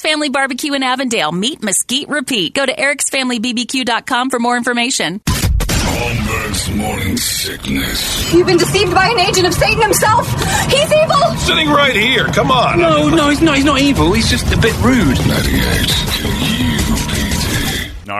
Family Barbecue in Avondale. Meet Mesquite Repeat. Go to ericsfamilybbq.com for more information. Holmberg's morning sickness. You've been deceived by an agent of Satan himself. He's evil. Sitting right here. Come on. No, no, he's not. He's not evil. He's just a bit rude. 98 KUPD. All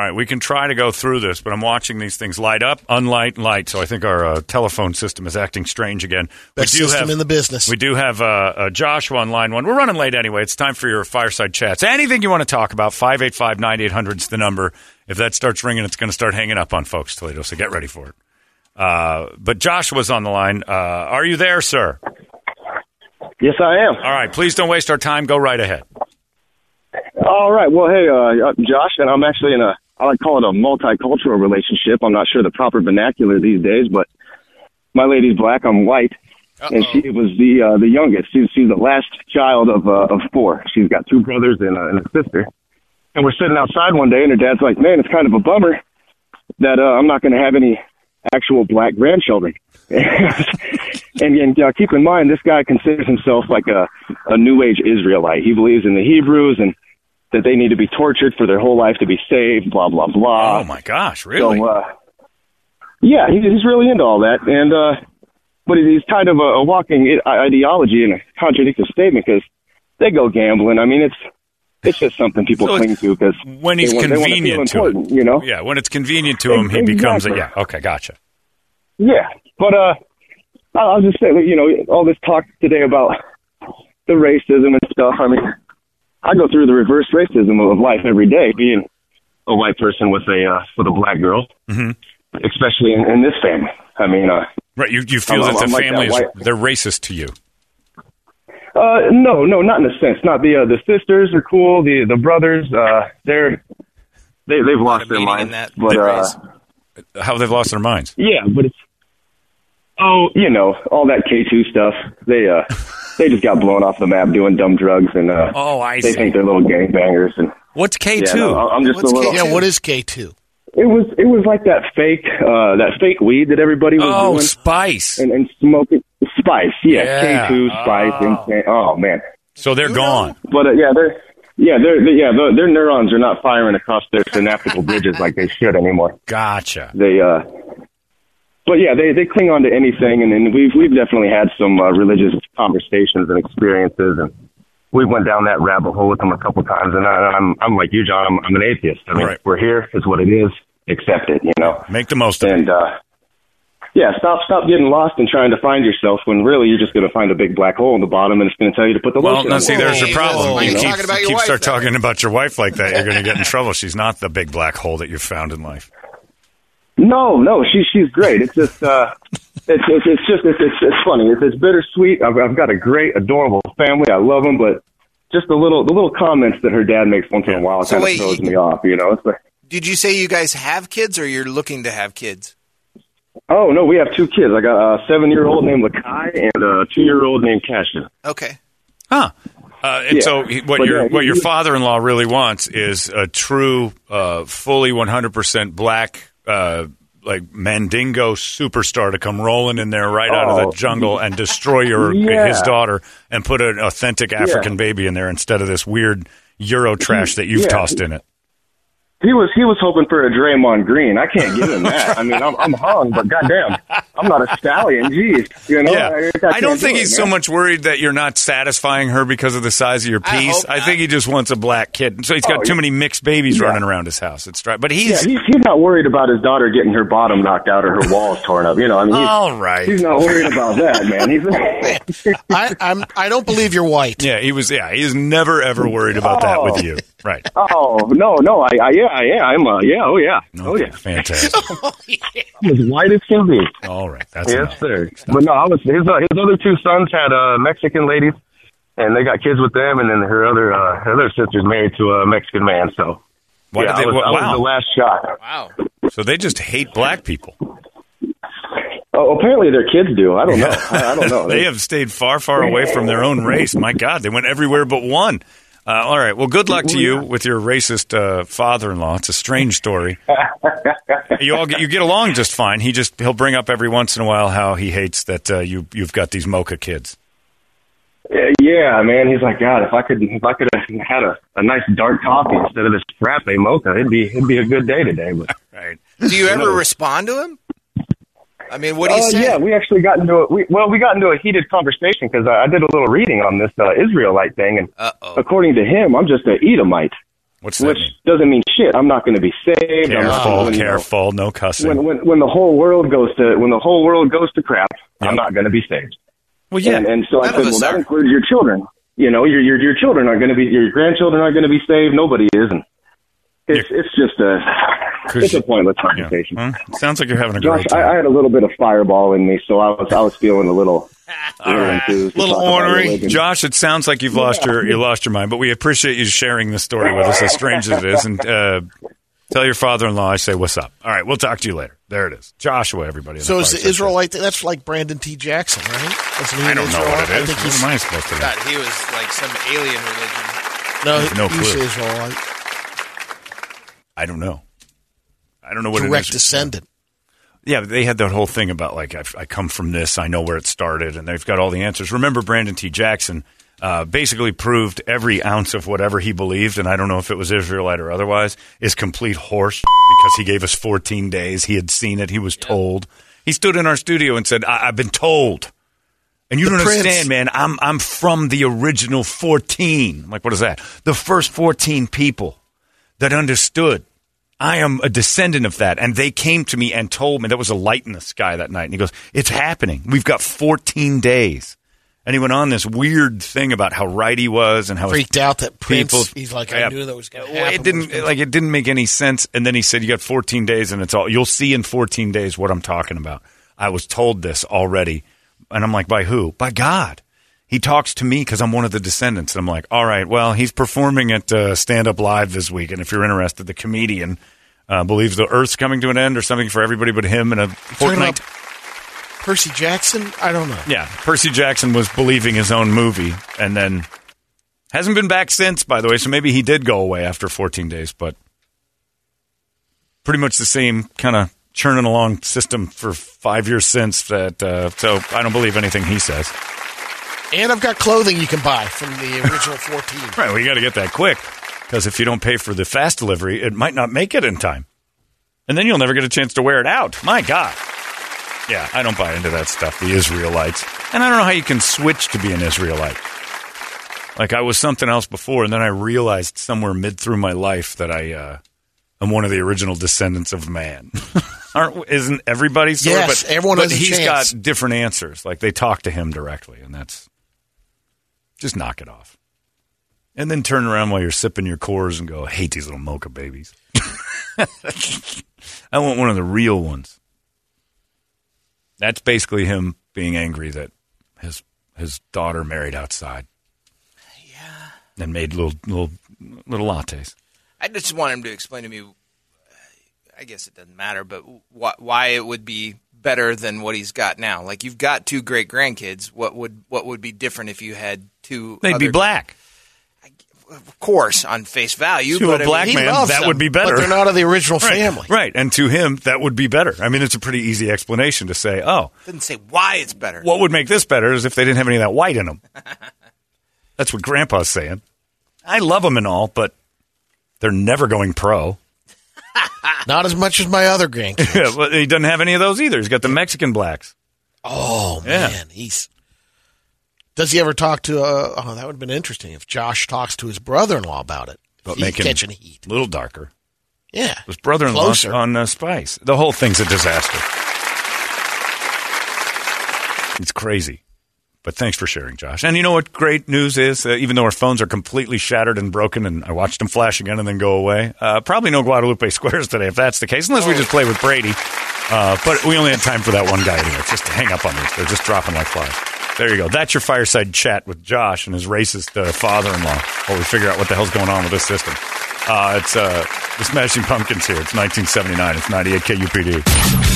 right, we can try to go through this, but I'm watching these things light up, unlight, light. So I think our uh, telephone system is acting strange again. Best system in the business. We do have uh, uh, Joshua on line one. We're running late anyway. It's time for your fireside chats. Anything you want to talk about, 585 9800 is the number. If that starts ringing, it's going to start hanging up on folks, Toledo, so get ready for it. Uh, but Joshua's on the line. Uh, are you there, sir? Yes, I am. All right, please don't waste our time. Go right ahead. All right. Well, hey, uh, I'm Josh, and I'm actually in a, I like call it a multicultural relationship. I'm not sure the proper vernacular these days, but my lady's black, I'm white, and she was the uh, the youngest. She's she's the last child of uh, of four. She's got two brothers and, uh, and a sister. And we're sitting outside one day, and her dad's like, "Man, it's kind of a bummer that uh, I'm not going to have any actual black grandchildren." and and uh, keep in mind, this guy considers himself like a a New Age Israelite. He believes in the Hebrews and that they need to be tortured for their whole life to be saved. Blah blah blah. oh, my gosh, really? So, uh, yeah, he, he's really into all that, and uh, but he's kind of a, a walking i- ideology and a contradictory statement because they go gambling. I mean, it's it's just something people So cling to because when he's want, convenient to to you know. Yeah, when it's convenient to him, he becomes a. Yeah, okay, gotcha. Yeah, but uh, I'll just say you know all this talk today about the racism and stuff. I mean, I go through the reverse racism of life every day, being a white person with a uh, with a black girl, Mhm. especially in, in this family. I mean, uh, Right, you, you feel I'm- that I'm the like family that is white- they're racist to you. uh, no, no, not in a sense. Not the uh, the sisters are cool. The the brothers, uh, they're they they've lost their meaning in minds. that but uh. How they've lost their minds. yeah, but it's oh, you know, all that K two stuff. They uh, they just got blown off the map doing dumb drugs, and uh, Oh, I they see. think they're little gangbangers. And What's K yeah, two? no, I'm just What's a little. K- yeah, what is K2? It was it was like that fake uh, that fake weed that everybody was oh, doing Spice. and, and smoking. Spice, yeah, Yeah. K two, Spice, insane. Oh man, so they're gone. But uh, yeah, they're yeah, they're, they yeah, their their neurons are not firing across their synaptical bridges like they should anymore. Gotcha. They uh, but yeah, they they cling on to anything, and, and we've we've definitely had some uh, religious conversations and experiences, and we went down that rabbit hole with them a couple times. And I, I'm I'm like you, John. I'm, I'm an atheist. I mean, Right. we're here. Is what it is. Accept it. You know. Make the most of it. And uh, yeah, stop stop getting lost and trying to find yourself when really you're just going to find a big black hole in the bottom, and it's going to tell you to put the Well, lotion now see, there's your problem. whoa, you you're keep, about your keep wife start now. talking about your wife like that, you're going to get in trouble. She's not the big black hole that you've found in life. No, no, she she's great. It's just uh, it's it's, it's just it's, it's it's funny. It's it's bittersweet. I've I've got a great, adorable family. I love them, but just the little the little comments that her dad makes once in a while So kind of throws you- me off. You know, it's like, Did you say you guys have kids, or you're looking to have kids? oh no, we have two kids. I got a seven year old named Lakai and a two year old named Cashin. Okay. Huh. Uh, and Yeah. so what But your yeah, what your father-in-law really wants is a true, uh, fully 100% black, uh, like Mandingo superstar to come rolling in there right out of Oh. the jungle and destroy your Yeah. his daughter and put an authentic African baby in there instead of this weird Euro trash that you've Yeah. tossed in it. He was he was hoping for a Draymond Green. I can't give him that. I mean, I'm I'm hung, but goddamn, I'm not a stallion. Jeez, you know. Yeah, I, I, can't don't do think it, he's so much worried that you're not satisfying her because of the size of your piece. hope I, think he just wants a black kid. So he's got Oh, too many mixed babies Yeah. running around his house. It's right, but Yeah, he's he's, he's not worried about his daughter getting her bottom knocked out or her walls torn up. You know, I mean, he's, all right. he's not worried about that, man. He's I, I'm, I don't believe you're white. Yeah, he was. Yeah, he's never ever worried about that with oh. you. Right. Oh no, no, I, I yeah, yeah, I'm uh, yeah, oh yeah, oh yeah, Fantastic. I'm as white as can be. All right. That's Yes, enough. sir. But no, I was his uh, his other two sons had uh, Mexican ladies, and they got kids with them, and then her other uh, her other sister's married to a Mexican man. So Why yeah, did they, I was, I was wow. the last shot. Wow. So they just hate black people. Oh, apparently their kids do. I don't know. I, I don't know. they have stayed far, far away from their own race. My God, they went everywhere but one. Uh, all right. Well, good luck to you with your racist uh, father-in-law. It's a strange story. you all get, you get along just fine. He just he'll bring up every once in a while how he hates that uh, you you've got these mocha kids. Uh, Yeah, man. He's like, God, if I could, if I could have had a, a nice dark coffee instead of this frappe mocha, it'd be it'd be a good day today. But Right. Do you ever respond to him? I mean, what do you Uh, say? yeah, we actually got into a we, well, we got into a heated conversation because I, I did a little reading on this uh, Israelite thing, and Uh-oh. according to him, I'm just an Edomite, What's that which mean? doesn't mean shit. I'm not going to be saved. I'm not Careful, gonna, you know, careful. No cussing. When, when when the whole world goes to when the whole world goes to crap, Yeah. I'm not going to be saved. well, yeah. And, and so I None of said, us well, that includes your children. You know, your your your children aren't going to be your grandchildren are not going to be saved. Nobody is, and it's it's just a it's a pointless yeah. conversation. Well, sounds like you're having a Josh, great I, I had a little bit of fireball in me, so I was I was feeling a little, little enthused. little ornery. Josh. It sounds like you've lost your you lost your mind, but we appreciate you sharing this story with us, as strange as it is. And uh, tell your father-in-law I say what's up. All right, we'll talk to you later. There it is, Joshua. Everybody. in So the is fire the Israelite? That's like Brandon T. Jackson, right? Isn't I don't know what Israelite? it I think What he's am I supposed to know? God, he was like some alien religion. no, no clue. Israelite, I don't know. I don't know what direct it is. descendant. Yeah, they had that whole thing about like I, I come from this, I know where it started, and they've got all the answers. Remember, Brandon T. Jackson uh, basically proved every ounce of whatever he believed, and I don't know if it was Israelite or otherwise, is complete horse because he gave us 14 days. He had seen it. He was told. He stood in our studio and said, I- "I've been told." And you The don't Prince. understand, man. I'm I'm from the original 14. I'm like, what is that? The first 14 people that understood. I am a descendant of that. And they came to me and told me there was a light in the sky that night. And he goes, It's happening. We've got 14 days. And he went on this weird thing about how right he was and how Freaked out that Prince. people- he's like, Yeah. I knew that was going to happen. it didn't like it didn't make any sense. And then he said, "You got 14 days, and it's all you'll see in 14 days what I'm talking about." I was told this already, and I'm like, "By who? By God." He talks to me because I'm one of the descendants. And I'm like, "All right, well, he's performing at uh, Stand Up Live this week, and if you're interested, the comedian uh, believes the Earth's coming to an end or something for everybody but him in a fortnight." Percy Jackson? I don't know. Yeah, Percy Jackson was believing his own movie, and then hasn't been back since. By the way, so maybe he did go away after 14 days, but pretty much the same kind of churning along system for five years since. That uh, so I don't believe anything he says. And I've got clothing you can buy from the original 14. Right, well, you got to get that quick because if you don't pay for the fast delivery, it might not make it in time, and then you'll never get a chance to wear it out. My God. Yeah, I don't buy into that stuff, the Israelites. And I don't know how you can switch to be an Israelite. Like I was something else before, and then I realized somewhere mid through my life that I uh, am one of the original descendants of man. Aren't isn't everybody? Sort? Yes, but, everyone but has he's got different answers. Like they talk to him directly, and that's just knock it off. And then turn around while you're sipping your Coors and go, I hate these little mocha babies. I want one of the real ones. That's basically him being angry that his his daughter married outside. Yeah. And made little little little lattes. I just want him to explain to me. I guess it doesn't matter, but wh- why it would be better than what he's got now. Like you've got two great grandkids. What would what would be different if you had two? They'd be black. of course, on face value. To but a I mean, black man, that them, would be better. But they're not of the original Right, family. Right. And to him, that would be better. I mean, it's a pretty easy explanation to say, oh, didn't say why it's better. what would make this better is if they didn't have any of that white in them. That's what Grandpa's saying. I love them and all, but they're never going pro. Not as much as my other grandkids. Yeah, well, he doesn't have any of those either. He's got the Mexican blacks. Oh Yeah. man, he's. Does he ever talk to? Uh, oh, that would have been interesting if Josh talks to his brother-in-law about it. But He's making catching heat. a little darker. Yeah, His brother-in-law Closer. on uh, Spice. The whole thing's a disaster. It's crazy. But thanks for sharing, Josh. And you know what great news is? Uh, even though our phones are completely shattered and broken, and I watched them flash again and then go away, uh, probably no Guadalupe Squares today if that's the case, unless we just play with Brady. Uh, but we only had time for that one guy anyway. Just to hang up on me. They're just dropping like flies. There you go. That's your fireside chat with Josh and his racist uh, father-in-law while we figure out what the hell's going on with this system. Uh, it's uh, the Smashing Pumpkins here. It's 1979. It's 98 KUPD.